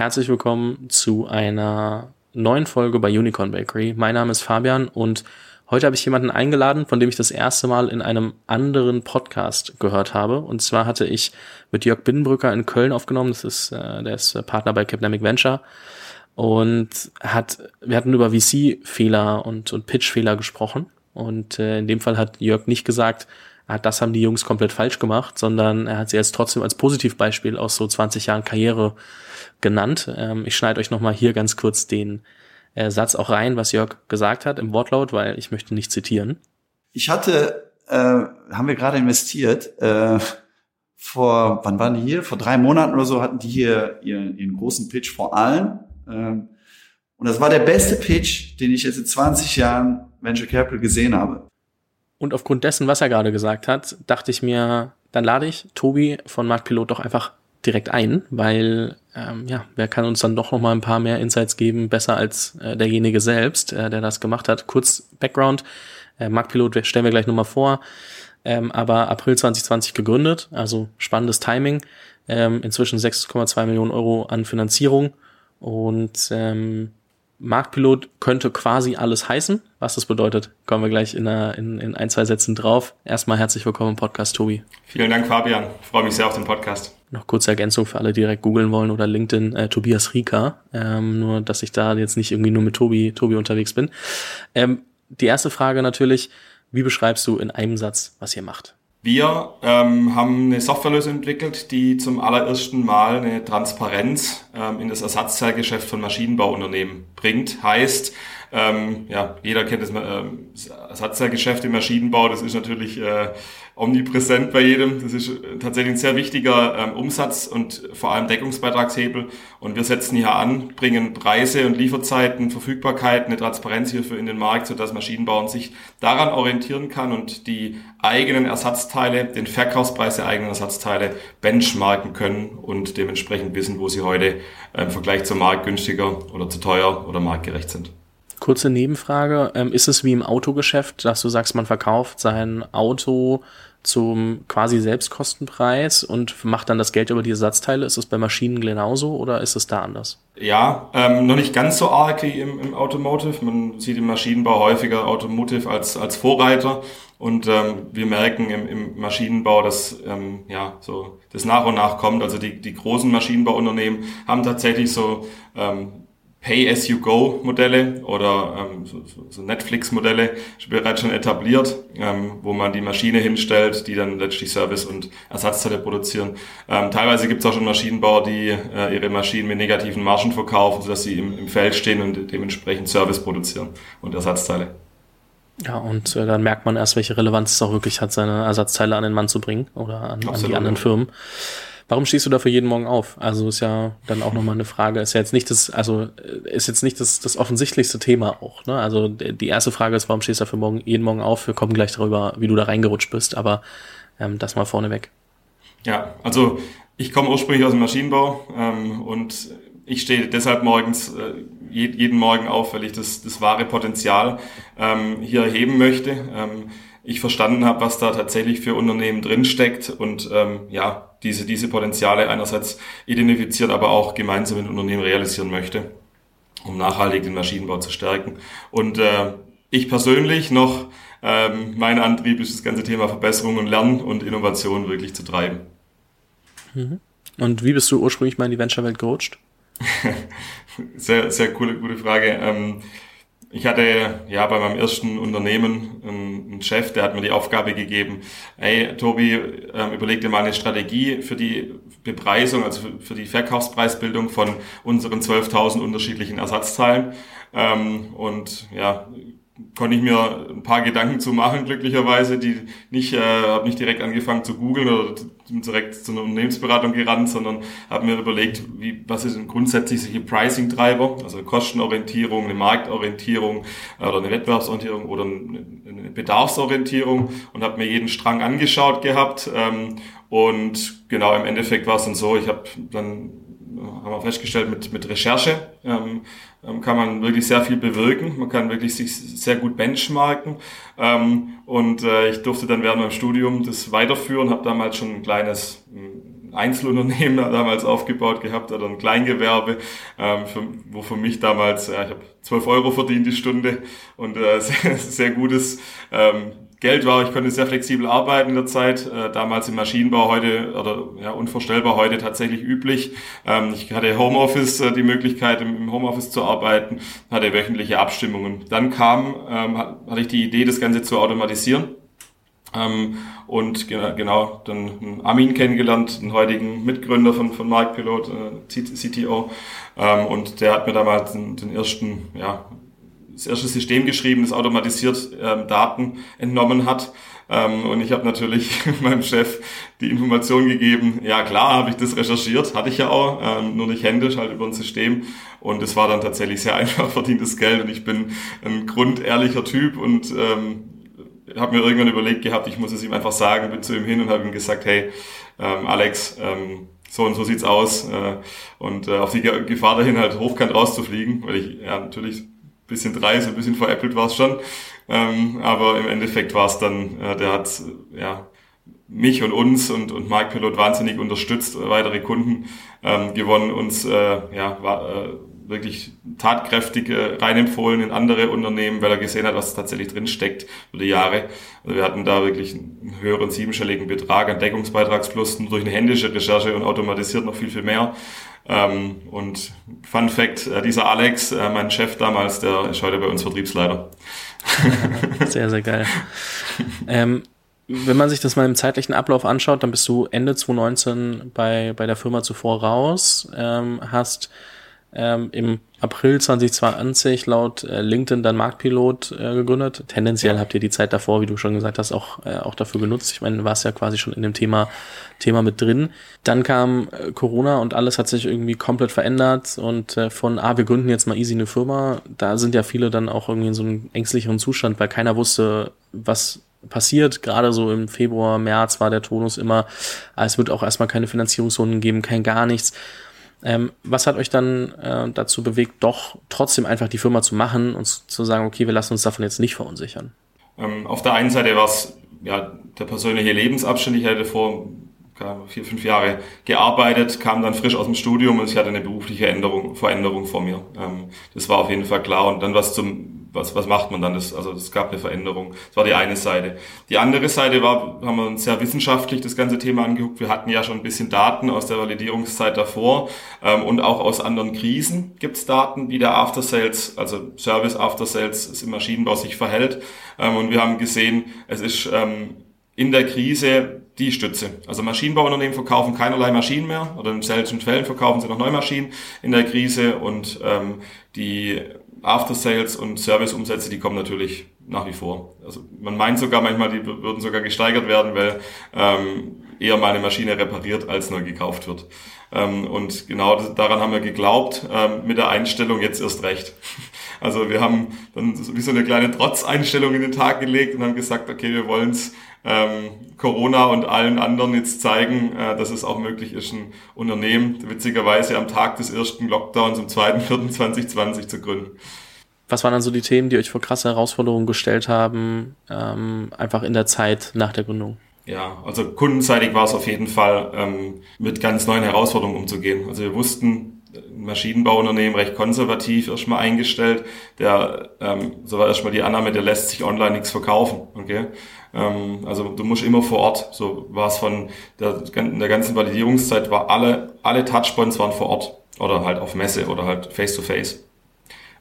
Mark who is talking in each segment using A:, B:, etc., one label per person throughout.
A: herzlich willkommen zu einer neuen Folge bei Unicorn Bakery. Mein Name ist Fabian und heute habe ich jemanden eingeladen, von dem ich das erste Mal in einem anderen Podcast gehört habe. Und zwar hatte ich mit Jörg Binnenbrücker in Köln aufgenommen. Das ist, äh, der ist Partner bei Capnamic Venture und hat, wir hatten über VC-Fehler und, und Pitch-Fehler gesprochen. Und äh, in dem Fall hat Jörg nicht gesagt, das haben die Jungs komplett falsch gemacht, sondern er hat sie jetzt trotzdem als Positivbeispiel aus so 20 Jahren Karriere genannt. Ähm, ich schneide euch nochmal hier ganz kurz den äh, Satz auch rein, was Jörg gesagt hat im Wortlaut, weil ich möchte nicht zitieren.
B: Ich hatte, äh, haben wir gerade investiert, äh, vor, wann waren die hier? Vor drei Monaten oder so hatten die hier ihren, ihren großen Pitch vor allen. Ähm, und das war der beste Pitch, den ich jetzt in 20 Jahren Venture Capital gesehen habe.
A: Und aufgrund dessen, was er gerade gesagt hat, dachte ich mir, dann lade ich Tobi von Marktpilot doch einfach direkt ein, weil ähm, ja, wer kann uns dann doch noch mal ein paar mehr Insights geben, besser als äh, derjenige selbst, äh, der das gemacht hat. Kurz Background, äh, Marktpilot stellen wir gleich nochmal vor, ähm, aber April 2020 gegründet, also spannendes Timing, ähm, inzwischen 6,2 Millionen Euro an Finanzierung. Und ähm, Marktpilot könnte quasi alles heißen. Was das bedeutet, kommen wir gleich in, einer, in, in ein, zwei Sätzen drauf. Erstmal herzlich willkommen im Podcast, Tobi.
C: Vielen Dank, Fabian. Ich freue mich sehr auf den Podcast.
A: Noch kurze Ergänzung für alle, die direkt googeln wollen oder LinkedIn, äh, Tobias Rieker. Ähm, nur, dass ich da jetzt nicht irgendwie nur mit Tobi, Tobi unterwegs bin. Ähm, die erste Frage natürlich, wie beschreibst du in einem Satz, was ihr macht?
C: Wir ähm, haben eine Softwarelösung entwickelt, die zum allerersten Mal eine Transparenz ähm, in das Ersatzteilgeschäft von Maschinenbauunternehmen bringt. Heißt, ähm, ja, jeder kennt das, äh, das Ersatzteilgeschäft im Maschinenbau, das ist natürlich äh, omnipräsent bei jedem. Das ist äh, tatsächlich ein sehr wichtiger ähm, Umsatz und vor allem Deckungsbeitragshebel. Und wir setzen hier an, bringen Preise und Lieferzeiten, Verfügbarkeit, eine Transparenz hierfür in den Markt, sodass Maschinenbauern sich daran orientieren kann und die eigenen Ersatzteile, den Verkaufspreis der eigenen Ersatzteile benchmarken können und dementsprechend wissen, wo sie heute äh, im Vergleich zum Markt günstiger oder zu teuer oder marktgerecht sind.
A: Kurze Nebenfrage. Ähm, ist es wie im Autogeschäft, dass du sagst, man verkauft sein Auto zum quasi Selbstkostenpreis und macht dann das Geld über die Ersatzteile. Ist es bei Maschinen genauso oder ist es da anders?
C: Ja, ähm, noch nicht ganz so arg wie im, im Automotive. Man sieht im Maschinenbau häufiger Automotive als, als Vorreiter. Und ähm, wir merken im, im Maschinenbau, dass ähm, ja so das nach und nach kommt. Also die, die großen Maschinenbauunternehmen haben tatsächlich so ähm, Pay-as-you-go-Modelle oder ähm, so, so Netflix-Modelle bereits schon etabliert, ähm, wo man die Maschine hinstellt, die dann letztlich Service und Ersatzteile produzieren. Ähm, teilweise gibt es auch schon Maschinenbauer, die äh, ihre Maschinen mit negativen Margen verkaufen, sodass sie im, im Feld stehen und dementsprechend Service produzieren und Ersatzteile.
A: Ja, und äh, dann merkt man erst, welche Relevanz es auch wirklich hat, seine Ersatzteile an den Mann zu bringen oder an, an die anderen Firmen. Warum stehst du dafür jeden Morgen auf? Also ist ja dann auch nochmal eine Frage. Ist ja jetzt nicht das, also äh, ist jetzt nicht das, das offensichtlichste Thema auch. Ne? Also die erste Frage ist, warum stehst du dafür morgen, jeden Morgen auf? Wir kommen gleich darüber, wie du da reingerutscht bist, aber ähm, das mal vorneweg.
C: Ja, also ich komme ursprünglich aus dem Maschinenbau ähm, und ich stehe deshalb morgens äh, jeden Morgen auf, weil ich das, das wahre Potenzial ähm, hier erheben möchte. Ähm, ich verstanden habe, was da tatsächlich für Unternehmen drinsteckt und ähm, ja, diese, diese Potenziale einerseits identifiziert, aber auch gemeinsam mit Unternehmen realisieren möchte, um nachhaltig den Maschinenbau zu stärken. Und äh, ich persönlich noch, ähm, mein Antrieb ist das ganze Thema Verbesserung und Lernen und Innovation wirklich zu treiben.
A: Mhm. Und wie bist du ursprünglich mal in die Venture-Welt gerutscht?
C: sehr, sehr coole, gute Frage. Ähm, ich hatte ja bei meinem ersten Unternehmen einen Chef, der hat mir die Aufgabe gegeben, hey Tobi, ähm, überleg dir mal eine Strategie für die Bepreisung, also für die Verkaufspreisbildung von unseren 12.000 unterschiedlichen Ersatzteilen. Ähm, und ja, konnte ich mir ein paar Gedanken zu machen, glücklicherweise, die nicht, äh, habe nicht direkt angefangen zu googeln oder direkt zu einer Unternehmensberatung gerannt, sondern habe mir überlegt, wie, was ist grundsätzlich solche Pricing-Treiber, also Kostenorientierung, eine Marktorientierung oder eine Wettbewerbsorientierung oder eine Bedarfsorientierung und habe mir jeden Strang angeschaut gehabt ähm, und genau im Endeffekt war es dann so, ich habe dann haben wir festgestellt, mit, mit Recherche ähm, ähm, kann man wirklich sehr viel bewirken. Man kann wirklich sich sehr gut benchmarken. Ähm, und äh, ich durfte dann während meinem Studium das weiterführen, habe damals schon ein kleines Einzelunternehmen damals aufgebaut gehabt oder ein Kleingewerbe, ähm, für, wo für mich damals, ja, ich habe 12 Euro verdient die Stunde und äh, sehr, sehr gutes ähm, Geld war. Ich konnte sehr flexibel arbeiten in der Zeit. Äh, damals im Maschinenbau heute oder ja unvorstellbar heute tatsächlich üblich. Ähm, ich hatte Homeoffice, äh, die Möglichkeit im, Homeoffice zu arbeiten, hatte wöchentliche Abstimmungen. Dann kam, ähm, hatte ich die Idee, das Ganze zu automatisieren. Ähm, und genau, dann Armin kennengelernt, den heutigen Mitgründer von, von Marktpilot, äh, CTO. Ähm, und der hat mir damals den, den ersten, ja, das erste System geschrieben, das automatisiert ähm, Daten entnommen hat. Ähm, und ich habe natürlich meinem Chef die Information gegeben, ja klar, habe ich das recherchiert, hatte ich ja auch, ähm, nur nicht händisch, halt über ein System. Und es war dann tatsächlich sehr einfach verdientes Geld und ich bin ein grundehrlicher Typ und ähm, habe mir irgendwann überlegt gehabt, ich muss es ihm einfach sagen, bin zu ihm hin und habe ihm gesagt, hey, ähm, Alex, ähm, so und so sieht's aus äh, und äh, auf die Gefahr dahin halt hochkant rauszufliegen, weil ich ja natürlich bisschen dreist, ein bisschen veräppelt war es schon. Ähm, aber im Endeffekt war es dann, äh, der hat ja mich und uns und, und Mark Pilot wahnsinnig unterstützt, weitere Kunden ähm, gewonnen, uns äh, ja, war, äh, wirklich tatkräftig äh, reinempfohlen in andere Unternehmen, weil er gesehen hat, was tatsächlich drin steckt über die Jahre. Also wir hatten da wirklich einen höheren siebenstelligen Betrag an Deckungsbeitragsplus durch eine händische Recherche und automatisiert noch viel, viel mehr. Ähm, und Fun Fact, äh, dieser Alex, äh, mein Chef damals, der ist heute bei uns Vertriebsleiter.
A: sehr, sehr geil. Ähm, wenn man sich das mal im zeitlichen Ablauf anschaut, dann bist du Ende 2019 bei, bei der Firma zuvor raus, ähm, hast ähm, im April 2020 laut äh, LinkedIn dann Marktpilot äh, gegründet. Tendenziell habt ihr die Zeit davor, wie du schon gesagt hast, auch, äh, auch dafür genutzt. Ich meine, du warst ja quasi schon in dem Thema, Thema mit drin. Dann kam äh, Corona und alles hat sich irgendwie komplett verändert und äh, von, ah, wir gründen jetzt mal easy eine Firma, da sind ja viele dann auch irgendwie in so einem ängstlicheren Zustand, weil keiner wusste, was passiert. Gerade so im Februar, März war der Tonus immer, ah, es wird auch erstmal keine Finanzierungsrunden geben, kein gar nichts. Ähm, was hat euch dann äh, dazu bewegt, doch trotzdem einfach die Firma zu machen und zu sagen, okay, wir lassen uns davon jetzt nicht verunsichern?
C: Ähm, auf der einen Seite war es ja der persönliche Lebensabschnitt. Ich hatte vor vier, fünf Jahre gearbeitet, kam dann frisch aus dem Studium und ich hatte eine berufliche Änderung, Veränderung vor mir. Ähm, das war auf jeden Fall klar. Und dann was zum was, was macht man dann? Das, also es gab eine Veränderung. Das war die eine Seite. Die andere Seite war, haben wir uns sehr wissenschaftlich das ganze Thema angeguckt. Wir hatten ja schon ein bisschen Daten aus der Validierungszeit davor ähm, und auch aus anderen Krisen gibt's Daten, wie der After Sales, also Service After Sales im Maschinenbau sich verhält. Ähm, und wir haben gesehen, es ist ähm, in der Krise die Stütze. Also Maschinenbauunternehmen verkaufen keinerlei Maschinen mehr oder in seltenen Fällen verkaufen sie noch neue Maschinen in der Krise und ähm, die After-Sales und Service-Umsätze, die kommen natürlich nach wie vor. Also man meint sogar manchmal, die würden sogar gesteigert werden, weil ähm, eher mal eine Maschine repariert als neu gekauft wird. Ähm, und genau daran haben wir geglaubt, ähm, mit der Einstellung jetzt erst recht. Also wir haben dann wie so eine kleine Trotzeinstellung in den Tag gelegt und haben gesagt, okay, wir wollen es ähm, Corona und allen anderen jetzt zeigen, äh, dass es auch möglich ist, ein Unternehmen witzigerweise am Tag des ersten Lockdowns am 2.4.2020 zu gründen.
A: Was waren dann so die Themen, die euch vor krasse Herausforderungen gestellt haben, ähm, einfach in der Zeit nach der Gründung?
C: Ja, also kundenseitig war es auf jeden Fall, ähm, mit ganz neuen Herausforderungen umzugehen. Also wir wussten, Maschinenbauunternehmen recht konservativ erstmal eingestellt. Der, ähm, so war erstmal die Annahme, der lässt sich online nichts verkaufen. Okay? Ähm, also du musst immer vor Ort. So war es von der, der ganzen Validierungszeit war alle, alle Touchpoints waren vor Ort oder halt auf Messe oder halt face to face.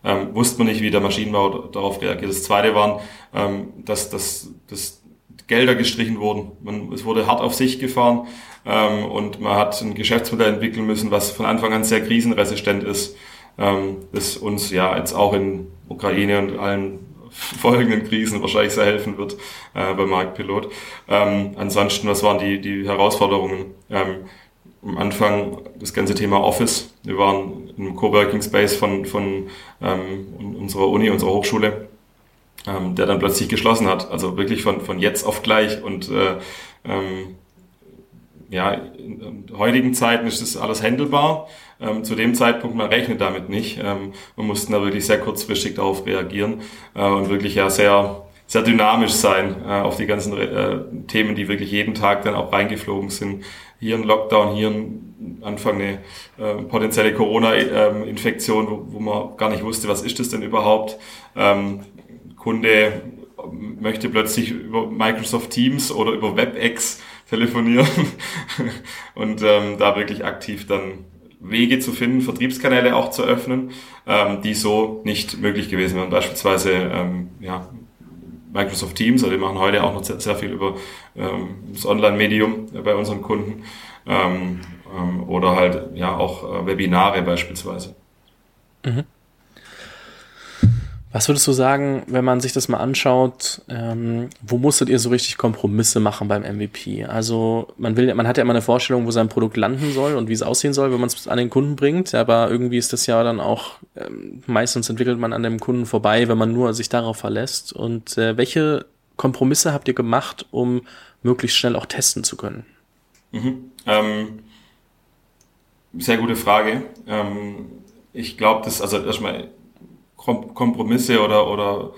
C: Ähm, wusste man nicht, wie der Maschinenbau darauf reagiert. Das zweite waren, ähm, dass, dass, dass Gelder gestrichen wurden. Man, es wurde hart auf sich gefahren ähm, und man hat ein Geschäftsmodell entwickeln müssen, was von Anfang an sehr krisenresistent ist, ähm, das uns ja jetzt auch in Ukraine und allen folgenden Krisen wahrscheinlich sehr helfen wird äh, bei Marktpilot. Ähm, ansonsten, was waren die, die Herausforderungen? Ähm, am Anfang das ganze Thema Office. Wir waren im Coworking Space von, von ähm, unserer Uni, unserer Hochschule, ähm, der dann plötzlich geschlossen hat. Also wirklich von, von jetzt auf gleich. Und äh, ähm, ja, in, in heutigen Zeiten ist das alles handelbar. Ähm, zu dem Zeitpunkt, man rechnet damit nicht. Ähm, wir mussten da wirklich sehr kurzfristig darauf reagieren äh, und wirklich ja sehr, sehr dynamisch sein äh, auf die ganzen äh, Themen, die wirklich jeden Tag dann auch reingeflogen sind. Hier ein Lockdown, hier ein Anfang eine äh, potenzielle Corona-Infektion, wo, wo man gar nicht wusste, was ist das denn überhaupt. Ähm, Kunde möchte plötzlich über Microsoft Teams oder über WebEx telefonieren und ähm, da wirklich aktiv dann Wege zu finden, Vertriebskanäle auch zu öffnen, ähm, die so nicht möglich gewesen wären. Beispielsweise ähm, ja, Microsoft Teams, also wir machen heute auch noch sehr, sehr viel über ähm, das Online-Medium bei unseren Kunden ähm, ähm, oder halt ja auch äh, Webinare beispielsweise. Mhm.
A: Was würdest du sagen, wenn man sich das mal anschaut, ähm, wo musstet ihr so richtig Kompromisse machen beim MVP? Also man will, man hat ja immer eine Vorstellung, wo sein Produkt landen soll und wie es aussehen soll, wenn man es an den Kunden bringt. Aber irgendwie ist das ja dann auch ähm, meistens entwickelt man an dem Kunden vorbei, wenn man nur sich darauf verlässt. Und äh, welche Kompromisse habt ihr gemacht, um möglichst schnell auch testen zu können?
C: Mhm. Ähm, sehr gute Frage. Ähm, ich glaube, das also erstmal Kompromisse oder, oder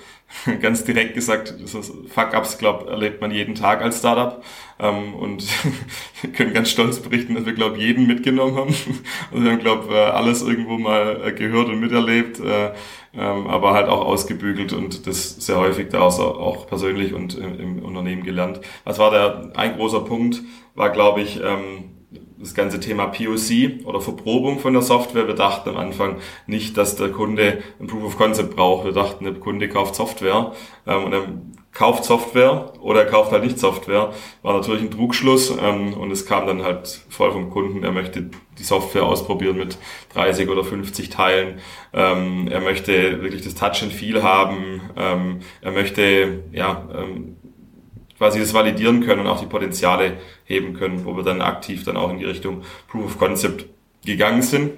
C: ganz direkt gesagt, Fuck-Ups, glaube erlebt man jeden Tag als Startup. Ähm, und wir können ganz stolz berichten, dass wir, glaube jeden mitgenommen haben. Also wir haben, glaube alles irgendwo mal äh, gehört und miterlebt, äh, ähm, aber halt auch ausgebügelt und das sehr häufig daraus auch persönlich und im, im Unternehmen gelernt. Was war der, ein großer Punkt, war, glaube ich, ähm, das ganze Thema POC oder Verprobung von der Software. Wir dachten am Anfang nicht, dass der Kunde ein Proof of Concept braucht. Wir dachten, der Kunde kauft Software ähm, und er kauft Software oder er kauft halt nicht Software. War natürlich ein Trugschluss ähm, und es kam dann halt voll vom Kunden. Er möchte die Software ausprobieren mit 30 oder 50 Teilen. Ähm, er möchte wirklich das Touch and Feel haben. Ähm, er möchte ja ähm, quasi das validieren können und auch die Potenziale heben können, wo wir dann aktiv dann auch in die Richtung Proof of Concept gegangen sind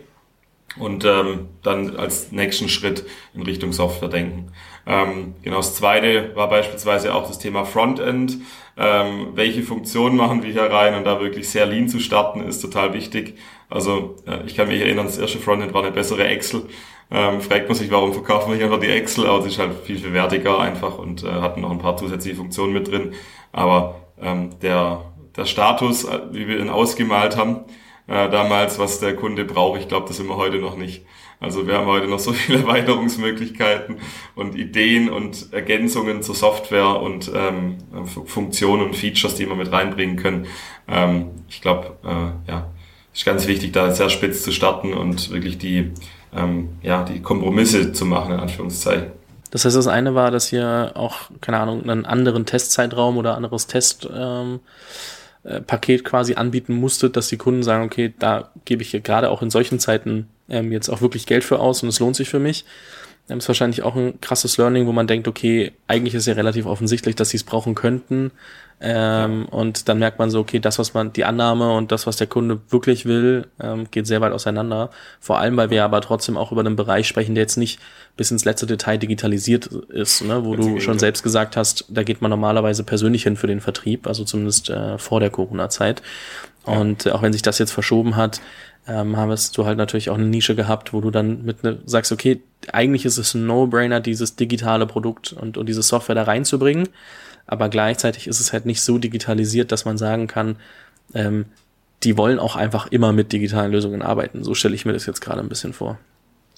C: und ähm, dann als nächsten Schritt in Richtung Software denken. Ähm, genau, das zweite war beispielsweise auch das Thema Frontend. Ähm, welche Funktionen machen wir hier rein und da wirklich sehr lean zu starten ist total wichtig. Also äh, ich kann mich erinnern, das erste Frontend war eine bessere Excel. Ähm, fragt man sich, warum verkaufen wir hier einfach die Excel, aber es ist halt viel, viel wertiger einfach und äh, hatten noch ein paar zusätzliche Funktionen mit drin. Aber ähm, der, der Status, äh, wie wir ihn ausgemalt haben, äh, damals, was der Kunde braucht, ich glaube, das sind wir heute noch nicht. Also wir haben heute noch so viele Erweiterungsmöglichkeiten und Ideen und Ergänzungen zur Software und ähm, Funktionen und Features, die wir mit reinbringen können. Ähm, ich glaube, äh, ja, ist ganz wichtig, da sehr spitz zu starten und wirklich die ähm, ja, die Kompromisse zu machen, in Anführungszeichen.
A: Das heißt, das eine war, dass ihr auch, keine Ahnung, einen anderen Testzeitraum oder anderes Testpaket ähm, äh, quasi anbieten musstet, dass die Kunden sagen, okay, da gebe ich gerade auch in solchen Zeiten ähm, jetzt auch wirklich Geld für aus und es lohnt sich für mich. Das ist wahrscheinlich auch ein krasses Learning, wo man denkt, okay, eigentlich ist ja relativ offensichtlich, dass sie es brauchen könnten. Ähm. Und dann merkt man so, okay, das, was man, die Annahme und das, was der Kunde wirklich will, ähm, geht sehr weit auseinander. Vor allem, weil wir aber trotzdem auch über einen Bereich sprechen, der jetzt nicht bis ins letzte Detail digitalisiert ist, ne? wo du schon selbst gesagt hast, da geht man normalerweise persönlich hin für den Vertrieb, also zumindest äh, vor der Corona-Zeit. Und äh, auch wenn sich das jetzt verschoben hat, ähm, hast du halt natürlich auch eine Nische gehabt, wo du dann mit ne, sagst, okay, eigentlich ist es ein No-Brainer, dieses digitale Produkt und, und diese Software da reinzubringen aber gleichzeitig ist es halt nicht so digitalisiert, dass man sagen kann, ähm, die wollen auch einfach immer mit digitalen Lösungen arbeiten. So stelle ich mir das jetzt gerade ein bisschen vor.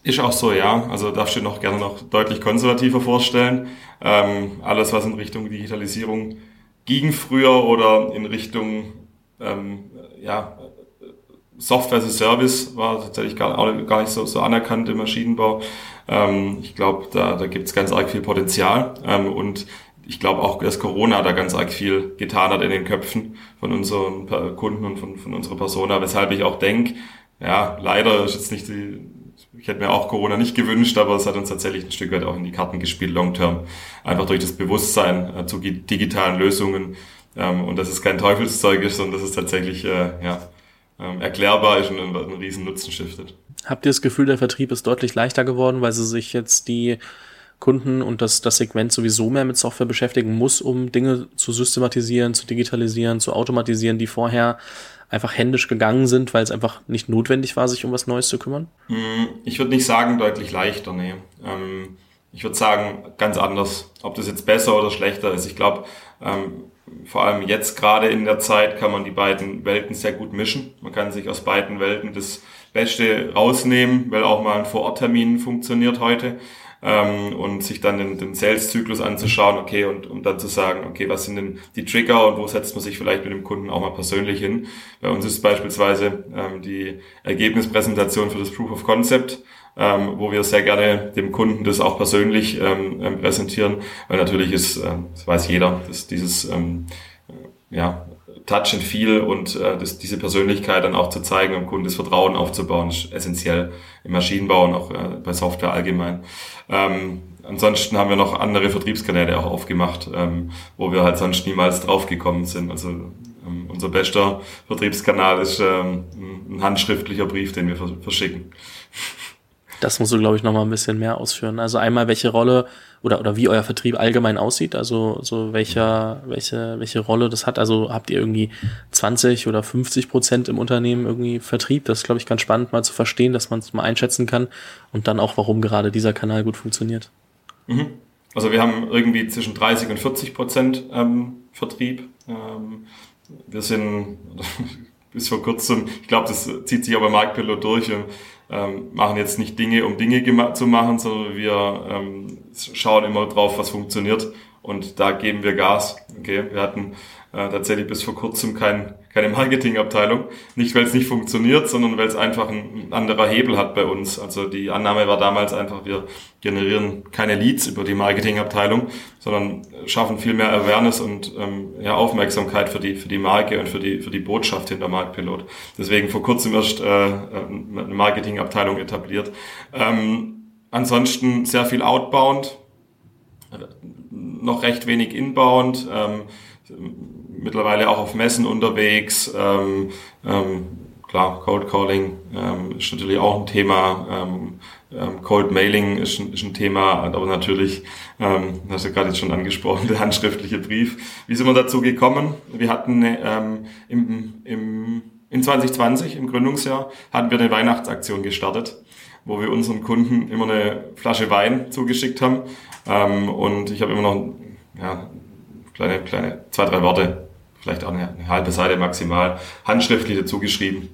C: Ist auch so, ja. Also darfst du noch gerne noch deutlich konservativer vorstellen. Ähm, alles, was in Richtung Digitalisierung ging früher oder in Richtung ähm, ja, Software as a Service war tatsächlich gar, gar nicht so, so anerkannt im Maschinenbau. Ähm, ich glaube, da, da gibt es ganz arg viel Potenzial. Ähm, und ich glaube auch, dass Corona da ganz arg viel getan hat in den Köpfen von unseren Kunden und von, von unserer Persona, weshalb ich auch denke, ja, leider ist jetzt nicht die, ich hätte mir auch Corona nicht gewünscht, aber es hat uns tatsächlich ein Stück weit auch in die Karten gespielt, long term. Einfach durch das Bewusstsein äh, zu digitalen Lösungen ähm, und dass es kein Teufelszeug ist, sondern dass es tatsächlich äh, ja, ähm, erklärbar ist und einen, einen riesen Nutzen stiftet.
A: Habt ihr das Gefühl, der Vertrieb ist deutlich leichter geworden, weil sie sich jetzt die Kunden und das, das Segment sowieso mehr mit Software beschäftigen muss, um Dinge zu systematisieren, zu digitalisieren, zu automatisieren, die vorher einfach händisch gegangen sind, weil es einfach nicht notwendig war, sich um was Neues zu kümmern?
C: Hm, ich würde nicht sagen deutlich leichter, nee. Ähm, ich würde sagen, ganz anders. Ob das jetzt besser oder schlechter ist. Ich glaube, ähm, vor allem jetzt gerade in der Zeit kann man die beiden Welten sehr gut mischen. Man kann sich aus beiden Welten das Beste rausnehmen, weil auch mal ein Vororttermin funktioniert heute ähm, und sich dann den, den Sales-Zyklus anzuschauen, okay, und um dann zu sagen, okay, was sind denn die Trigger und wo setzt man sich vielleicht mit dem Kunden auch mal persönlich hin. Bei uns ist beispielsweise ähm, die Ergebnispräsentation für das Proof of Concept, ähm, wo wir sehr gerne dem Kunden das auch persönlich ähm, ähm präsentieren, weil natürlich ist, äh, das weiß jeder, dass dieses ähm, ja, Touch and Feel und äh, das, diese Persönlichkeit dann auch zu zeigen, um Kunden das Vertrauen aufzubauen, ist essentiell im Maschinenbau und auch äh, bei Software allgemein. Ähm, ansonsten haben wir noch andere Vertriebskanäle auch aufgemacht, ähm, wo wir halt sonst niemals draufgekommen sind. Also ähm, unser bester Vertriebskanal ist ähm, ein handschriftlicher Brief, den wir verschicken.
A: Das musst du, glaube ich, noch mal ein bisschen mehr ausführen. Also einmal, welche Rolle oder, oder wie euer Vertrieb allgemein aussieht, also so welcher, welche, welche Rolle das hat. Also habt ihr irgendwie 20 oder 50 Prozent im Unternehmen irgendwie Vertrieb? Das ist, glaube ich, ganz spannend mal zu verstehen, dass man es mal einschätzen kann und dann auch, warum gerade dieser Kanal gut funktioniert.
C: Mhm. Also wir haben irgendwie zwischen 30 und 40 Prozent ähm, Vertrieb. Ähm, wir sind bis vor kurzem, ich glaube, das zieht sich aber Marktpilot durch ähm, machen jetzt nicht Dinge, um Dinge zu machen, sondern wir ähm, schauen immer drauf, was funktioniert und da geben wir Gas. Okay, wir hatten äh, tatsächlich bis vor kurzem kein, keine Marketingabteilung. Nicht, weil es nicht funktioniert, sondern weil es einfach ein, anderer Hebel hat bei uns. Also die Annahme war damals einfach, wir generieren keine Leads über die Marketingabteilung, sondern schaffen viel mehr Awareness und ähm, ja, Aufmerksamkeit für die, für die Marke und für die, für die Botschaft hinter Marktpilot. Deswegen vor kurzem erst äh, eine Marketingabteilung etabliert. Ähm, ansonsten sehr viel Outbound, noch recht wenig Inbound. Ähm, mittlerweile auch auf Messen unterwegs. Ähm, ähm, klar, Cold Calling ähm, ist natürlich auch ein Thema. Ähm, ähm, Cold Mailing ist ein, ist ein Thema, aber natürlich, ähm, hast du gerade jetzt schon angesprochen, der handschriftliche Brief. Wie sind wir dazu gekommen? Wir hatten ähm, im, im, in 2020, im Gründungsjahr, hatten wir eine Weihnachtsaktion gestartet wo wir unseren Kunden immer eine Flasche Wein zugeschickt haben. Ähm, und ich habe immer noch ja, kleine, kleine zwei, drei Worte vielleicht auch eine, halbe Seite maximal, handschriftlich dazu geschrieben.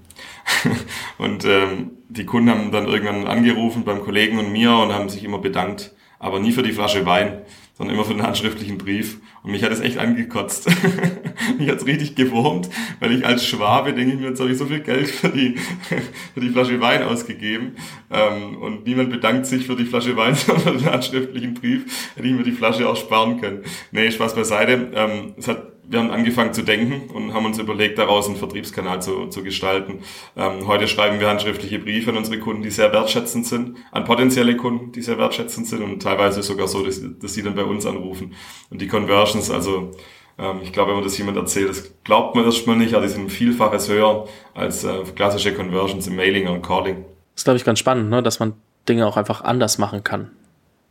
C: und ähm, die Kunden haben dann irgendwann angerufen beim Kollegen und mir und haben sich immer bedankt, aber nie für die Flasche Wein, sondern immer für den handschriftlichen Brief. Und mich hat es echt angekotzt. mich hat es richtig gewurmt, weil ich als Schwabe denke ich mir, jetzt habe ich so viel Geld für die, für die Flasche Wein ausgegeben. Ähm, und niemand bedankt sich für die Flasche Wein, sondern für den handschriftlichen Brief. Hätte ich mir die Flasche auch sparen können. Nee, Spaß beiseite. Ähm, es hat wir haben angefangen zu denken und haben uns überlegt, daraus einen Vertriebskanal zu, zu gestalten. Ähm, heute schreiben wir handschriftliche Briefe an unsere Kunden, die sehr wertschätzend sind, an potenzielle Kunden, die sehr wertschätzend sind und teilweise sogar so, dass, dass sie dann bei uns anrufen. Und die Conversions, also ähm, ich glaube, wenn man das jemand erzählt, das glaubt man erstmal nicht, aber die sind vielfaches höher als äh, klassische Conversions im Mailing und Calling.
A: Das ist, glaube ich, ganz spannend, ne? dass man Dinge auch einfach anders machen kann.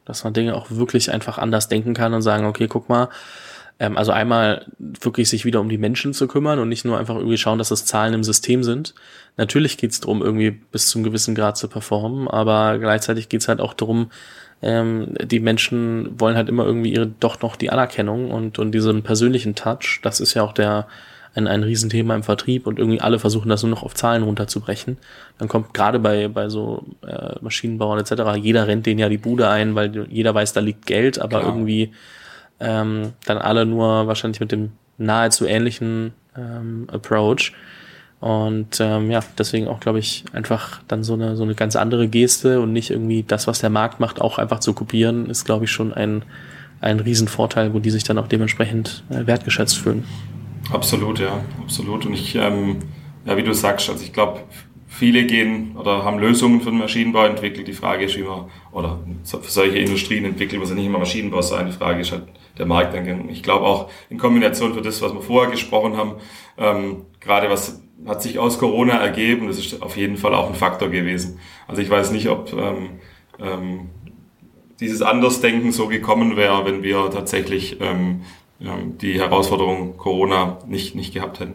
A: Dass man Dinge auch wirklich einfach anders denken kann und sagen, okay, guck mal, ähm, also einmal wirklich sich wieder um die Menschen zu kümmern und nicht nur einfach irgendwie schauen, dass das Zahlen im System sind. Natürlich geht es darum, irgendwie bis zum gewissen Grad zu performen, aber gleichzeitig geht es halt auch darum, ähm, die Menschen wollen halt immer irgendwie ihre doch noch die Anerkennung und, und diesen persönlichen Touch. Das ist ja auch der ein, ein Riesenthema im Vertrieb und irgendwie alle versuchen das nur noch auf Zahlen runterzubrechen. Dann kommt gerade bei, bei so äh, Maschinenbauern etc., jeder rennt denen ja die Bude ein, weil jeder weiß, da liegt Geld, aber Klar. irgendwie ähm, dann alle nur wahrscheinlich mit dem nahezu ähnlichen ähm, Approach. Und ähm, ja, deswegen auch, glaube ich, einfach dann so eine, so eine ganz andere Geste und nicht irgendwie das, was der Markt macht, auch einfach zu kopieren, ist, glaube ich, schon ein, ein Riesenvorteil, wo die sich dann auch dementsprechend äh, wertgeschätzt fühlen.
C: Absolut, ja, absolut. Und ich, ähm, ja, wie du sagst, also ich glaube, viele gehen oder haben Lösungen für den Maschinenbau entwickelt. Die Frage ist immer, oder für solche Industrien entwickelt, muss ja nicht immer Maschinenbau sein. Die Frage ist halt, der Markteingang. Ich glaube auch in Kombination für das, was wir vorher gesprochen haben, ähm, gerade was hat sich aus Corona ergeben, das ist auf jeden Fall auch ein Faktor gewesen. Also ich weiß nicht, ob ähm, ähm, dieses Andersdenken so gekommen wäre, wenn wir tatsächlich ähm, die Herausforderung Corona nicht, nicht gehabt hätten.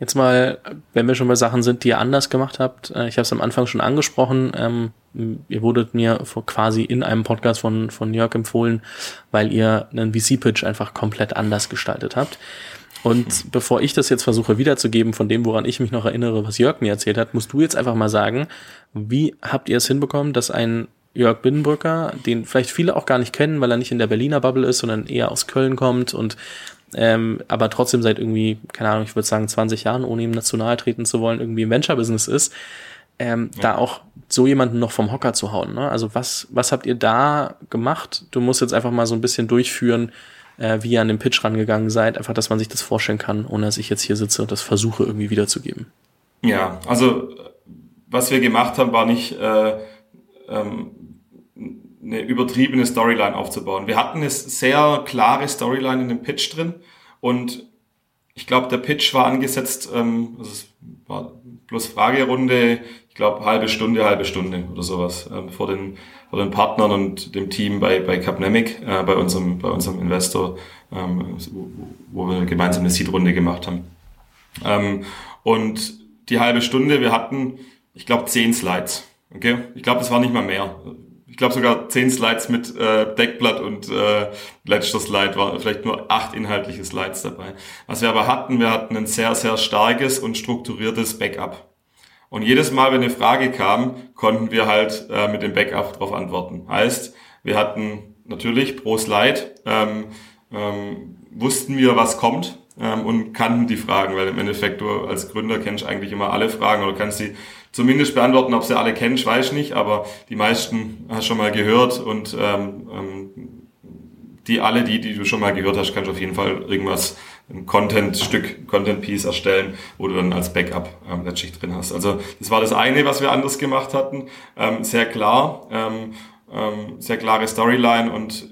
A: Jetzt mal, wenn wir schon bei Sachen sind, die ihr anders gemacht habt. Äh, ich habe es am Anfang schon angesprochen. Ähm, ihr wurdet mir vor quasi in einem Podcast von, von Jörg empfohlen, weil ihr einen VC-Pitch einfach komplett anders gestaltet habt. Und bevor ich das jetzt versuche wiederzugeben von dem, woran ich mich noch erinnere, was Jörg mir erzählt hat, musst du jetzt einfach mal sagen, wie habt ihr es hinbekommen, dass ein Jörg Binnenbrücker, den vielleicht viele auch gar nicht kennen, weil er nicht in der Berliner Bubble ist, sondern eher aus Köln kommt und ähm, aber trotzdem seit irgendwie, keine Ahnung, ich würde sagen 20 Jahren, ohne ihm national treten zu wollen, irgendwie im Venture-Business ist, ähm, ja. da auch so jemanden noch vom Hocker zu hauen. Ne? Also was, was habt ihr da gemacht? Du musst jetzt einfach mal so ein bisschen durchführen, äh, wie ihr an den Pitch rangegangen seid, einfach, dass man sich das vorstellen kann, ohne dass ich jetzt hier sitze und das versuche irgendwie wiederzugeben.
C: Ja, also was wir gemacht haben, war nicht äh, ähm, eine übertriebene Storyline aufzubauen. Wir hatten eine sehr klare Storyline in dem Pitch drin und ich glaube, der Pitch war angesetzt, ähm, also es war bloß Fragerunde, ich glaube halbe Stunde, halbe Stunde oder sowas ähm, vor den vor den Partnern und dem Team bei bei Capnemic, äh, bei unserem bei unserem Investor, ähm, wo, wo wir gemeinsam eine Seed-Runde gemacht haben. Ähm, und die halbe Stunde, wir hatten, ich glaube, zehn Slides. Okay, ich glaube, es war nicht mal mehr glaube sogar zehn Slides mit äh, Deckblatt und äh, letzter Slide war vielleicht nur acht inhaltliche Slides dabei. Was wir aber hatten, wir hatten ein sehr, sehr starkes und strukturiertes Backup. Und jedes Mal, wenn eine Frage kam, konnten wir halt äh, mit dem Backup darauf antworten. Heißt, wir hatten natürlich pro Slide, ähm, ähm, wussten wir, was kommt ähm, und kannten die Fragen, weil im Endeffekt du als Gründer kennst eigentlich immer alle Fragen oder kannst sie zumindest beantworten, ob sie alle kennst, weiß ich nicht, aber die meisten hast du schon mal gehört und ähm, ähm, die alle, die, die du schon mal gehört hast, kannst du auf jeden Fall irgendwas, ein Content-Stück, Content-Piece erstellen, wo du dann als Backup ähm, letztlich drin hast. Also das war das eine, was wir anders gemacht hatten. Ähm, sehr klar, ähm, ähm, sehr klare Storyline und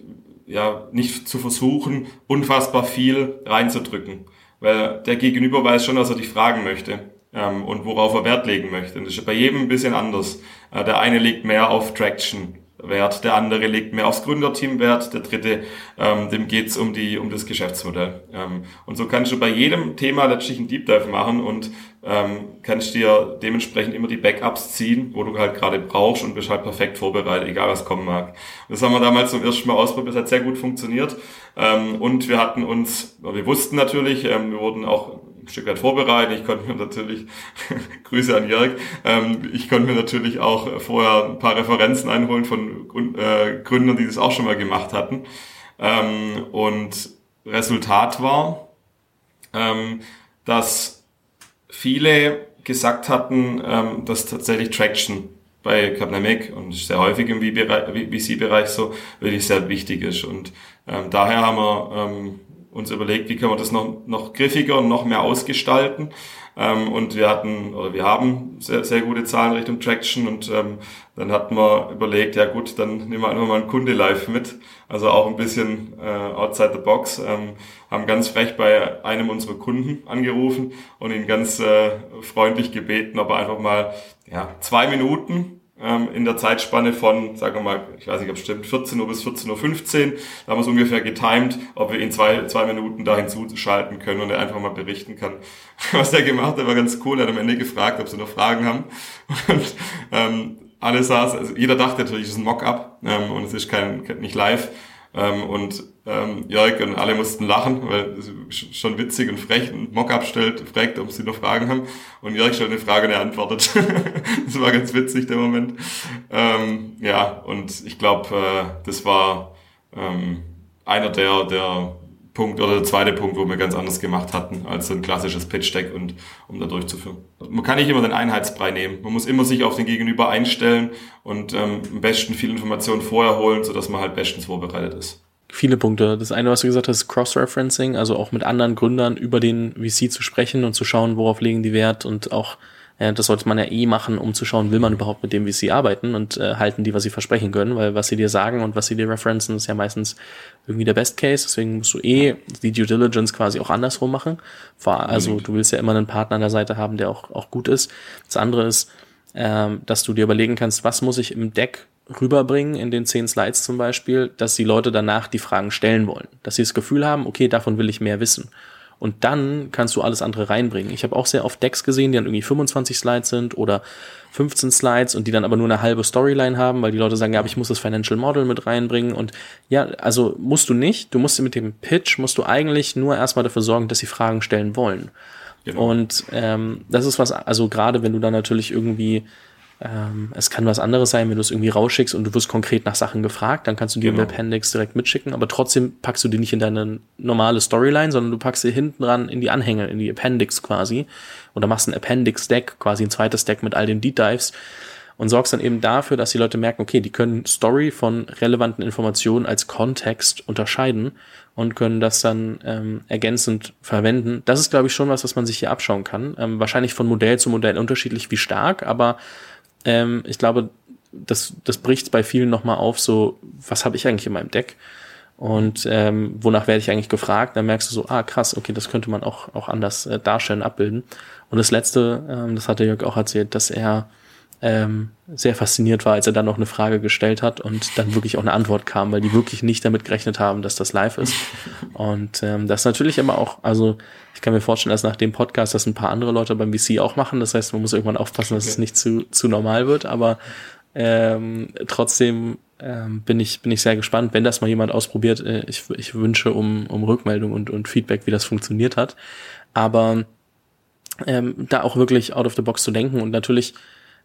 C: ja, nicht zu versuchen, unfassbar viel reinzudrücken. Weil der Gegenüber weiß schon, was er dich fragen möchte ähm, und worauf er Wert legen möchte. Und das ist bei jedem ein bisschen anders. Äh, der eine legt mehr auf Traction Wert, der andere legt mehr aufs Gründerteam Wert, der dritte, ähm, dem geht's um die um das Geschäftsmodell. Ähm, und so kannst du bei jedem Thema letztlich einen Deep Dive machen und ähm, kannst dir dementsprechend immer die Backups ziehen, wo du halt gerade brauchst und bist halt perfekt vorbereitet, egal was kommen mag. Das haben wir damals zum ersten Mal ausprobiert, das hat sehr gut funktioniert. Ähm, und wir hatten uns, wir wussten natürlich, ähm, wir wurden auch ein Stück weit vorbereiten. Ich konnte mir natürlich, Grüße an Jörg, ähm, ich konnte mir natürlich auch vorher ein paar Referenzen einholen von äh, Gründern, die das auch schon mal gemacht hatten. Ähm, und Resultat war, ähm, dass viele gesagt hatten, ähm, dass tatsächlich Traction bei Capnamic und sehr häufig im VC-Bereich so wirklich sehr wichtig ist. Und ähm, daher haben wir ähm, uns überlegt, wie können wir das noch, noch griffiger und noch mehr ausgestalten. Ähm, und wir hatten, oder wir haben sehr, sehr gute Zahlen Richtung Traction und ähm, dann hatten wir überlegt, ja gut, dann nehmen wir einfach mal einen Kunde live mit. Also auch ein bisschen äh, outside the box. Ähm, haben ganz frech bei einem unserer Kunden angerufen und ihn ganz äh, freundlich gebeten, ob er einfach mal ja, zwei Minuten ähm, in der Zeitspanne von, sagen wir mal, ich weiß nicht, ob es stimmt, 14 Uhr bis 14.15 Uhr. Da haben wir es ungefähr getimed, ob wir ihn zwei, zwei Minuten da hinzuschalten können und er einfach mal berichten kann, was er gemacht hat. war ganz cool. Er hat am Ende gefragt, ob sie noch Fragen haben. Und ähm, alle saß, also jeder dachte natürlich, es ist ein Mock-up ähm, und es ist kein, nicht live. Ähm, und ähm, Jörg und alle mussten lachen, weil schon witzig und frech ein Mockup stellt, fragt, ob sie noch Fragen haben. Und Jörg stellt eine Frage und er antwortet. das war ganz witzig, der Moment. Ähm, ja, und ich glaube, äh, das war ähm, einer der, der Punkt oder der zweite Punkt, wo wir ganz anders gemacht hatten als so ein klassisches Pitch-Deck und um da durchzuführen. Man kann nicht immer den Einheitsbrei nehmen. Man muss immer sich auf den Gegenüber einstellen und ähm, am besten viel Informationen vorher holen, sodass man halt bestens vorbereitet ist.
A: Viele Punkte. Das eine, was du gesagt hast, ist Cross-Referencing, also auch mit anderen Gründern über den VC zu sprechen und zu schauen, worauf legen die Wert und auch äh, das sollte man ja eh machen, um zu schauen, will man überhaupt mit dem VC arbeiten und äh, halten die, was sie versprechen können, weil was sie dir sagen und was sie dir referenzen, ist ja meistens irgendwie der Best Case. Deswegen musst du eh die Due Diligence quasi auch andersrum machen. Also du willst ja immer einen Partner an der Seite haben, der auch, auch gut ist. Das andere ist, ähm, dass du dir überlegen kannst, was muss ich im Deck rüberbringen in den zehn Slides zum Beispiel, dass die Leute danach die Fragen stellen wollen. Dass sie das Gefühl haben, okay, davon will ich mehr wissen. Und dann kannst du alles andere reinbringen. Ich habe auch sehr oft Decks gesehen, die dann irgendwie 25 Slides sind oder 15 Slides und die dann aber nur eine halbe Storyline haben, weil die Leute sagen, ja, aber ich muss das Financial Model mit reinbringen und ja, also musst du nicht. Du musst mit dem Pitch, musst du eigentlich nur erstmal dafür sorgen, dass sie Fragen stellen wollen. Genau. Und ähm, das ist was, also gerade wenn du dann natürlich irgendwie ähm, es kann was anderes sein, wenn du es irgendwie rausschickst und du wirst konkret nach Sachen gefragt, dann kannst du die genau. im Appendix direkt mitschicken, aber trotzdem packst du die nicht in deine normale Storyline, sondern du packst sie hinten dran in die Anhänge, in die Appendix quasi. Oder machst ein Appendix-Deck, quasi ein zweites Deck mit all den Deep Dives und sorgst dann eben dafür, dass die Leute merken, okay, die können Story von relevanten Informationen als Kontext unterscheiden und können das dann ähm, ergänzend verwenden. Das ist, glaube ich, schon was, was man sich hier abschauen kann. Ähm, wahrscheinlich von Modell zu Modell unterschiedlich wie stark, aber ähm, ich glaube, das, das bricht bei vielen nochmal auf, so, was habe ich eigentlich in meinem Deck? Und ähm, wonach werde ich eigentlich gefragt? Dann merkst du so, ah krass, okay, das könnte man auch, auch anders äh, darstellen, abbilden. Und das Letzte, ähm, das hat der Jörg auch erzählt, dass er ähm, sehr fasziniert war, als er dann noch eine Frage gestellt hat und dann wirklich auch eine Antwort kam, weil die wirklich nicht damit gerechnet haben, dass das live ist. Und ähm, das natürlich aber auch, also ich kann mir vorstellen, dass nach dem Podcast das ein paar andere Leute beim VC auch machen. Das heißt, man muss irgendwann aufpassen, dass okay. es nicht zu, zu normal wird, aber ähm, trotzdem ähm, bin ich bin ich sehr gespannt, wenn das mal jemand ausprobiert. Äh, ich, ich wünsche um, um Rückmeldung und, und Feedback, wie das funktioniert hat. Aber ähm, da auch wirklich out of the box zu denken und natürlich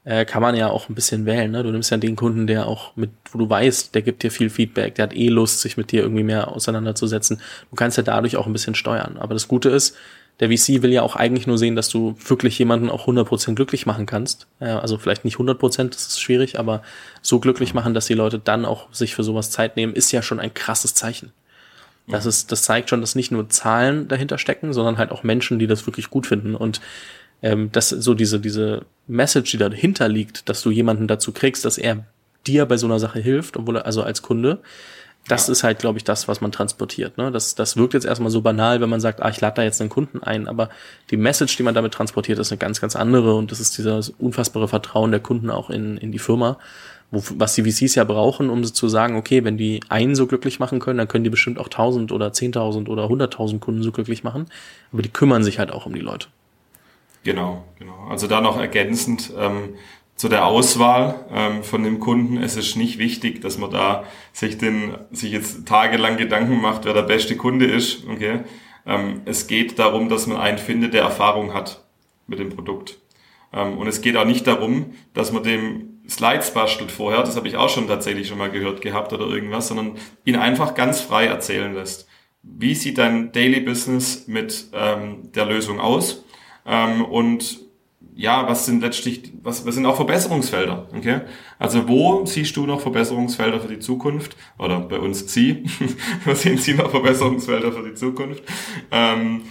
A: äh, kann man ja auch ein bisschen wählen. Ne? Du nimmst ja den Kunden, der auch mit, wo du weißt, der gibt dir viel Feedback, der hat eh Lust, sich mit dir irgendwie mehr auseinanderzusetzen. Du kannst ja dadurch auch ein bisschen steuern. Aber das Gute ist, der VC will ja auch eigentlich nur sehen, dass du wirklich jemanden auch 100% glücklich machen kannst. Also vielleicht nicht 100%, das ist schwierig, aber so glücklich machen, dass die Leute dann auch sich für sowas Zeit nehmen, ist ja schon ein krasses Zeichen. Das ist, das zeigt schon, dass nicht nur Zahlen dahinter stecken, sondern halt auch Menschen, die das wirklich gut finden. Und ähm, dass so diese, diese Message, die dahinter liegt, dass du jemanden dazu kriegst, dass er dir bei so einer Sache hilft, obwohl er, also als Kunde, das ja. ist halt, glaube ich, das, was man transportiert. Ne? Das, das wirkt jetzt erstmal so banal, wenn man sagt, ah, ich lade da jetzt einen Kunden ein, aber die Message, die man damit transportiert, ist eine ganz, ganz andere und das ist dieses unfassbare Vertrauen der Kunden auch in, in die Firma, wo, was die VCs ja brauchen, um zu sagen, okay, wenn die einen so glücklich machen können, dann können die bestimmt auch 1000 oder 10.000 oder 100.000 Kunden so glücklich machen, aber die kümmern sich halt auch um die Leute.
C: Genau, genau. Also da noch ergänzend ähm, zu der Auswahl ähm, von dem Kunden. Es ist nicht wichtig, dass man da sich den, sich jetzt tagelang Gedanken macht, wer der beste Kunde ist. Okay. Ähm, es geht darum, dass man einen findet, der Erfahrung hat mit dem Produkt. Ähm, und es geht auch nicht darum, dass man dem Slides bastelt vorher, das habe ich auch schon tatsächlich schon mal gehört gehabt oder irgendwas, sondern ihn einfach ganz frei erzählen lässt. Wie sieht dein Daily Business mit ähm, der Lösung aus? Ähm, und ja, was sind letztlich, was, was sind auch Verbesserungsfelder? Okay? Also wo siehst du noch Verbesserungsfelder für die Zukunft? Oder bei uns Sie, wo sehen Sie noch Verbesserungsfelder für die Zukunft? Ähm,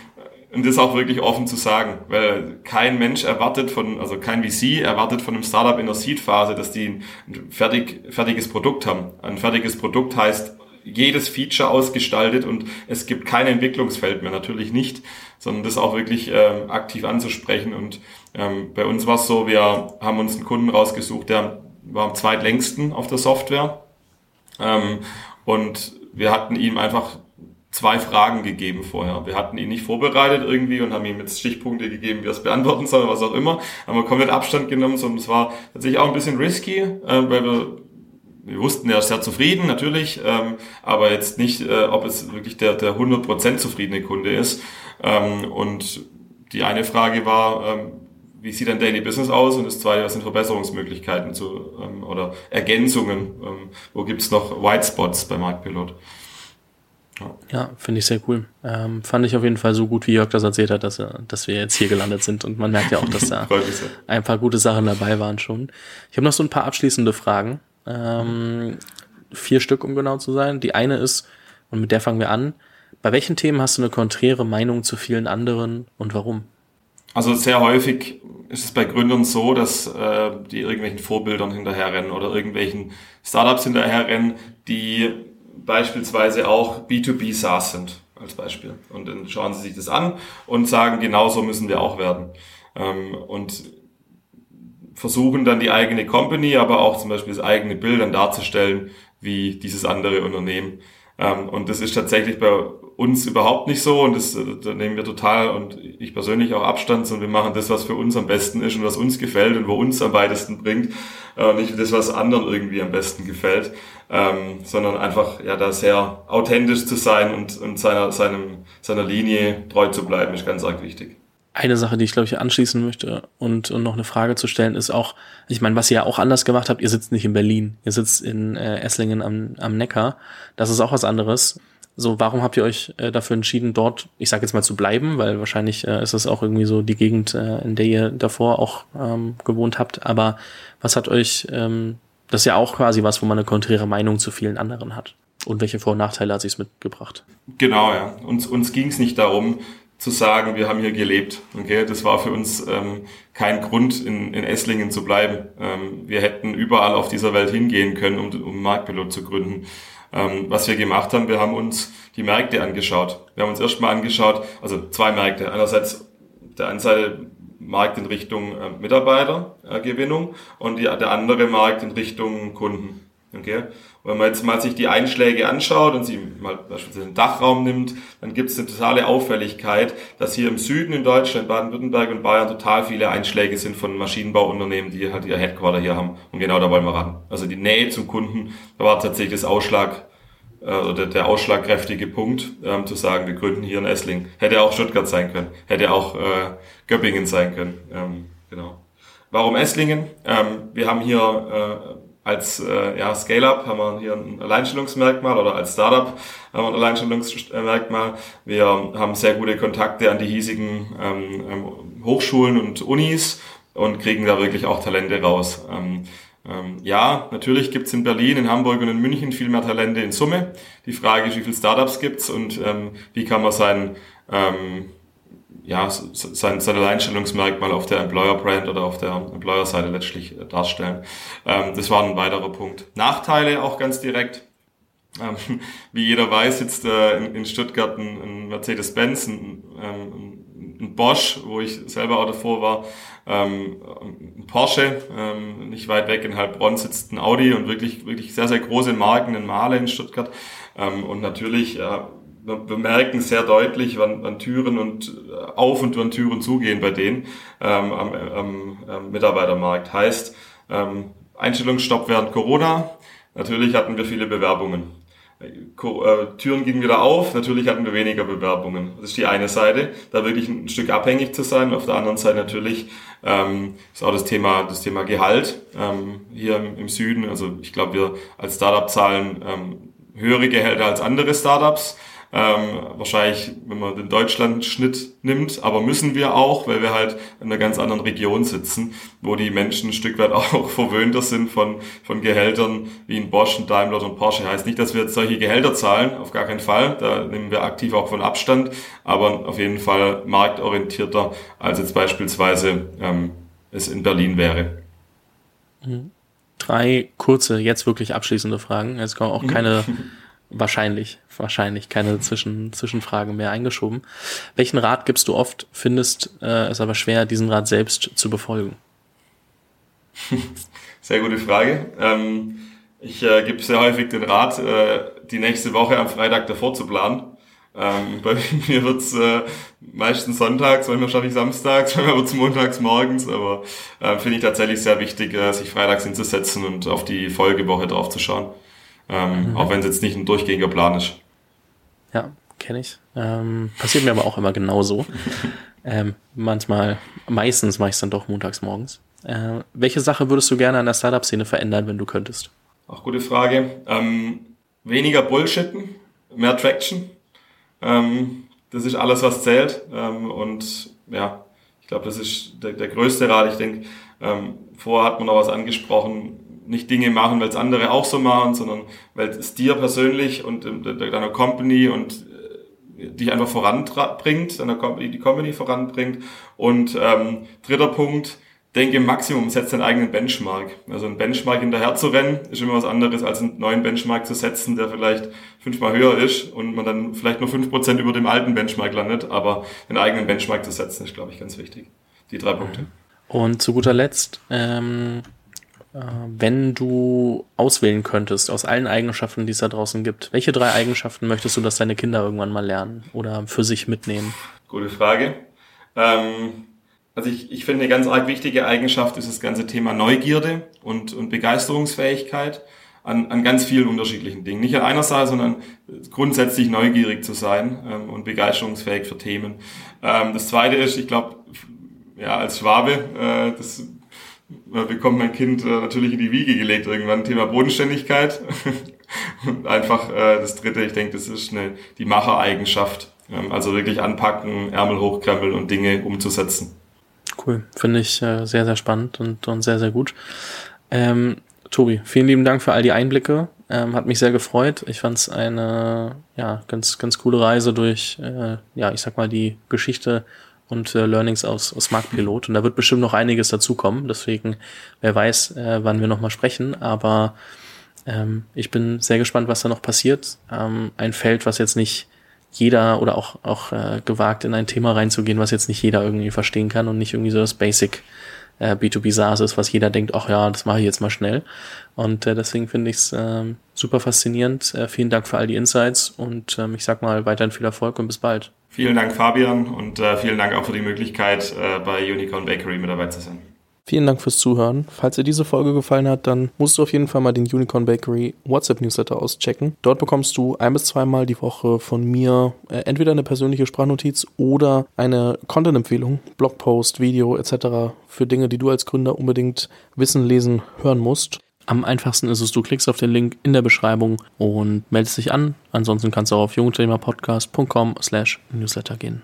C: und das auch wirklich offen zu sagen, weil kein Mensch erwartet von, also kein VC erwartet von einem Startup in der Seed-Phase, dass die ein fertig, fertiges Produkt haben. Ein fertiges Produkt heißt jedes Feature ausgestaltet und es gibt kein Entwicklungsfeld mehr, natürlich nicht, sondern das auch wirklich äh, aktiv anzusprechen. Und ähm, bei uns war es so, wir haben uns einen Kunden rausgesucht, der war am zweitlängsten auf der Software ähm, und wir hatten ihm einfach zwei Fragen gegeben vorher. Wir hatten ihn nicht vorbereitet irgendwie und haben ihm jetzt Stichpunkte gegeben, wie er es beantworten soll, was auch immer. Haben wir komplett Abstand genommen, sondern es war tatsächlich auch ein bisschen risky, äh, weil wir wir wussten, er ist sehr zufrieden, natürlich, ähm, aber jetzt nicht, äh, ob es wirklich der, der 100% zufriedene Kunde ist. Ähm, und die eine Frage war, ähm, wie sieht dein Daily Business aus? Und das zweite, was sind Verbesserungsmöglichkeiten zu, ähm, oder Ergänzungen? Ähm, wo gibt's noch White Spots bei Marktpilot?
A: Ja, ja finde ich sehr cool. Ähm, fand ich auf jeden Fall so gut, wie Jörg das erzählt hat, dass, er, dass wir jetzt hier gelandet sind. Und man merkt ja auch, dass da ein paar gute Sachen dabei waren schon. Ich habe noch so ein paar abschließende Fragen. Ähm, vier Stück, um genau zu sein. Die eine ist, und mit der fangen wir an, bei welchen Themen hast du eine konträre Meinung zu vielen anderen und warum?
C: Also sehr häufig ist es bei Gründern so, dass äh, die irgendwelchen Vorbildern hinterherrennen oder irgendwelchen Startups hinterherrennen, die beispielsweise auch B2B SaaS sind, als Beispiel. Und dann schauen sie sich das an und sagen, genauso müssen wir auch werden. Ähm, und versuchen dann die eigene Company, aber auch zum Beispiel das eigene Bild dann darzustellen, wie dieses andere Unternehmen. Ähm, und das ist tatsächlich bei uns überhaupt nicht so und das, da nehmen wir total und ich persönlich auch Abstand, sondern wir machen das, was für uns am besten ist und was uns gefällt und wo uns am weitesten bringt, äh, nicht das, was anderen irgendwie am besten gefällt, ähm, sondern einfach ja da sehr authentisch zu sein und, und seiner, seinem, seiner Linie treu zu bleiben, ist ganz arg wichtig.
A: Eine Sache, die ich glaube ich anschließen möchte und, und noch eine Frage zu stellen, ist auch, ich meine, was ihr ja auch anders gemacht habt, ihr sitzt nicht in Berlin, ihr sitzt in äh, Esslingen am, am Neckar. Das ist auch was anderes. So, warum habt ihr euch äh, dafür entschieden, dort, ich sage jetzt mal, zu bleiben? Weil wahrscheinlich äh, ist es auch irgendwie so die Gegend, äh, in der ihr davor auch ähm, gewohnt habt. Aber was hat euch, ähm, das ist ja auch quasi was, wo man eine konträre Meinung zu vielen anderen hat. Und welche Vor- und Nachteile hat sich's mitgebracht?
C: Genau, ja. Uns, uns ging es nicht darum, zu sagen, wir haben hier gelebt. Okay, das war für uns ähm, kein Grund, in, in Esslingen zu bleiben. Ähm, wir hätten überall auf dieser Welt hingehen können, um, um Marktpilot zu gründen. Ähm, was wir gemacht haben, wir haben uns die Märkte angeschaut. Wir haben uns erstmal angeschaut, also zwei Märkte. Einerseits der Seite Markt in Richtung äh, Mitarbeitergewinnung äh, und die, der andere Markt in Richtung Kunden. Okay? wenn man jetzt mal sich die Einschläge anschaut und sie mal beispielsweise den Dachraum nimmt, dann gibt es eine totale Auffälligkeit, dass hier im Süden in Deutschland, Baden-Württemberg und Bayern total viele Einschläge sind von Maschinenbauunternehmen, die halt ihr Headquarter hier haben. Und genau da wollen wir ran. Also die Nähe zum Kunden, da war tatsächlich das Ausschlag äh, oder der ausschlagkräftige Punkt, ähm, zu sagen, wir gründen hier in Essling. Hätte auch Stuttgart sein können, hätte auch äh, Göppingen sein können. Ähm, genau. Warum Esslingen? Ähm, wir haben hier äh, als äh, ja, Scale-Up haben wir hier ein Alleinstellungsmerkmal oder als Startup haben wir ein Alleinstellungsmerkmal. Wir haben sehr gute Kontakte an die hiesigen ähm, ähm, Hochschulen und Unis und kriegen da wirklich auch Talente raus. Ähm, ähm, ja, natürlich gibt's in Berlin, in Hamburg und in München viel mehr Talente in Summe. Die Frage ist, wie viele Startups gibt's und ähm, wie kann man sein ähm, ja, sein, sein Alleinstellungsmerkmal auf der Employer-Brand oder auf der Employer-Seite letztlich äh, darstellen. Ähm, das war ein weiterer Punkt. Nachteile auch ganz direkt. Ähm, wie jeder weiß, sitzt äh, in, in, Stuttgart ein, ein Mercedes-Benz, ein, ähm, ein, Bosch, wo ich selber auch davor war, ähm, ein Porsche, ähm, nicht weit weg in Heilbronn sitzt ein Audi und wirklich, wirklich sehr, sehr große Marken in Mahle in Stuttgart. Ähm, und natürlich äh, wir merken sehr deutlich, wann, wann Türen und äh, auf und wann Türen zugehen bei denen ähm, am, am, am Mitarbeitermarkt. Heißt, ähm, Einstellungsstopp während Corona. Natürlich hatten wir viele Bewerbungen. Äh, Türen gingen wieder auf, natürlich hatten wir weniger Bewerbungen. Das ist die eine Seite, da wirklich ein Stück abhängig zu sein. Auf der anderen Seite natürlich ähm, ist auch das Thema, das Thema Gehalt ähm, hier im, im Süden. Also ich glaube, wir als Startup zahlen ähm, höhere Gehälter als andere Startups. Ähm, wahrscheinlich, wenn man den Deutschland-Schnitt nimmt, aber müssen wir auch, weil wir halt in einer ganz anderen Region sitzen, wo die Menschen ein Stück weit auch verwöhnter sind von, von Gehältern wie in Bosch, und Daimler und Porsche. Heißt nicht, dass wir jetzt solche Gehälter zahlen, auf gar keinen Fall. Da nehmen wir aktiv auch von Abstand, aber auf jeden Fall marktorientierter, als jetzt beispielsweise ähm, es in Berlin wäre.
A: Mhm. Drei kurze, jetzt wirklich abschließende Fragen. Jetzt kommen auch keine wahrscheinlich, wahrscheinlich keine Zwischen, Zwischenfragen mehr eingeschoben. Welchen Rat gibst du oft, findest äh, es aber schwer, diesen Rat selbst zu befolgen?
C: Sehr gute Frage. Ähm, ich äh, gebe sehr häufig den Rat, äh, die nächste Woche am Freitag davor zu planen. Ähm, bei mir wird's äh, meistens sonntags, manchmal schaffe ich samstags, manchmal wird's montags morgens, aber äh, finde ich tatsächlich sehr wichtig, äh, sich freitags hinzusetzen und auf die Folgewoche drauf zu schauen. Ähm, mhm. Auch wenn es jetzt nicht ein durchgängiger Plan ist.
A: Ja, kenne ich. Ähm, passiert mir aber auch immer genauso. ähm, manchmal, meistens mache ich es dann doch montags morgens. Äh, welche Sache würdest du gerne an der Startup-Szene verändern, wenn du könntest?
C: Auch gute Frage. Ähm, weniger Bullshitten, mehr Traction. Ähm, das ist alles, was zählt. Ähm, und ja, ich glaube, das ist der, der größte Rat. Ich denke, ähm, vorher hat man noch was angesprochen, nicht Dinge machen, weil es andere auch so machen, sondern weil es dir persönlich und deiner Company und äh, dich einfach voranbringt, deiner Company, die Company voranbringt. Und ähm, dritter Punkt, denke im Maximum, setz deinen eigenen Benchmark. Also ein Benchmark hinterher zu rennen, ist immer was anderes, als einen neuen Benchmark zu setzen, der vielleicht fünfmal höher ist und man dann vielleicht nur fünf Prozent über dem alten Benchmark landet. Aber den eigenen Benchmark zu setzen, ist, glaube ich, ganz wichtig. Die drei Punkte.
A: Und zu guter Letzt, ähm, Äh, wenn du auswählen könntest aus allen Eigenschaften, die es da draußen gibt, welche drei Eigenschaften möchtest du, dass deine Kinder irgendwann mal lernen oder für sich mitnehmen?
C: Gute Frage. Ähm, also ich, ich finde, eine ganz arg wichtige Eigenschaft ist das ganze Thema Neugierde und, und Begeisterungsfähigkeit an, an ganz vielen unterschiedlichen Dingen. Nicht an einer Sache, sondern grundsätzlich neugierig zu sein ähm, und begeisterungsfähig für Themen. Ähm, das Zweite ist, ich glaube, ja, als Schwabe, äh, das äh, bekommt mein Kind äh, natürlich in die Wiege gelegt irgendwann, Thema Bodenständigkeit. und einfach äh, das Dritte, ich denke, das ist eine, die Machereigenschaft. Ähm, also wirklich anpacken, Ärmel hochkrempeln und Dinge umzusetzen.
A: Cool, finde ich äh, sehr, sehr spannend und, und sehr, sehr gut. Ähm, Tobi, vielen lieben Dank für all die Einblicke. Ähm, hat mich sehr gefreut. Ich fand es eine ja, ganz, ganz coole Reise durch, äh, ja, ich sag mal, die Geschichte und äh, Learnings aus, aus Marktpilot. Und da wird bestimmt noch einiges dazukommen. Deswegen, wer weiß, äh, wann wir nochmal sprechen. Aber ähm, ich bin sehr gespannt, was da noch passiert. Ähm, ein Feld, was jetzt nicht jeder oder auch, auch äh, gewagt in ein Thema reinzugehen, was jetzt nicht jeder irgendwie verstehen kann und nicht irgendwie so das Basic äh, B2B SaaS ist, was jeder denkt, ach ja, das mache ich jetzt mal schnell. Und äh, deswegen finde ich es äh, super faszinierend. Äh, vielen Dank für all die Insights und ähm, ich sag mal weiterhin viel Erfolg und bis bald.
C: Vielen Dank, Fabian, und äh, vielen Dank auch für die Möglichkeit, äh, bei Unicorn Bakery mit dabei zu sein.
A: Vielen Dank fürs Zuhören. Falls dir diese Folge gefallen hat, dann musst du auf jeden Fall mal den Unicorn Bakery WhatsApp Newsletter auschecken. Dort bekommst du ein bis zweimal die Woche von mir äh, entweder eine persönliche Sprachnotiz oder eine Content-Empfehlung, Blogpost, Video etc. für Dinge, die du als Gründer unbedingt wissen, lesen, hören musst. Am einfachsten ist es, du klickst auf den Link in der Beschreibung und meldest dich an. Ansonsten kannst du auch auf jungunternehmerpodcast.com slash newsletter gehen.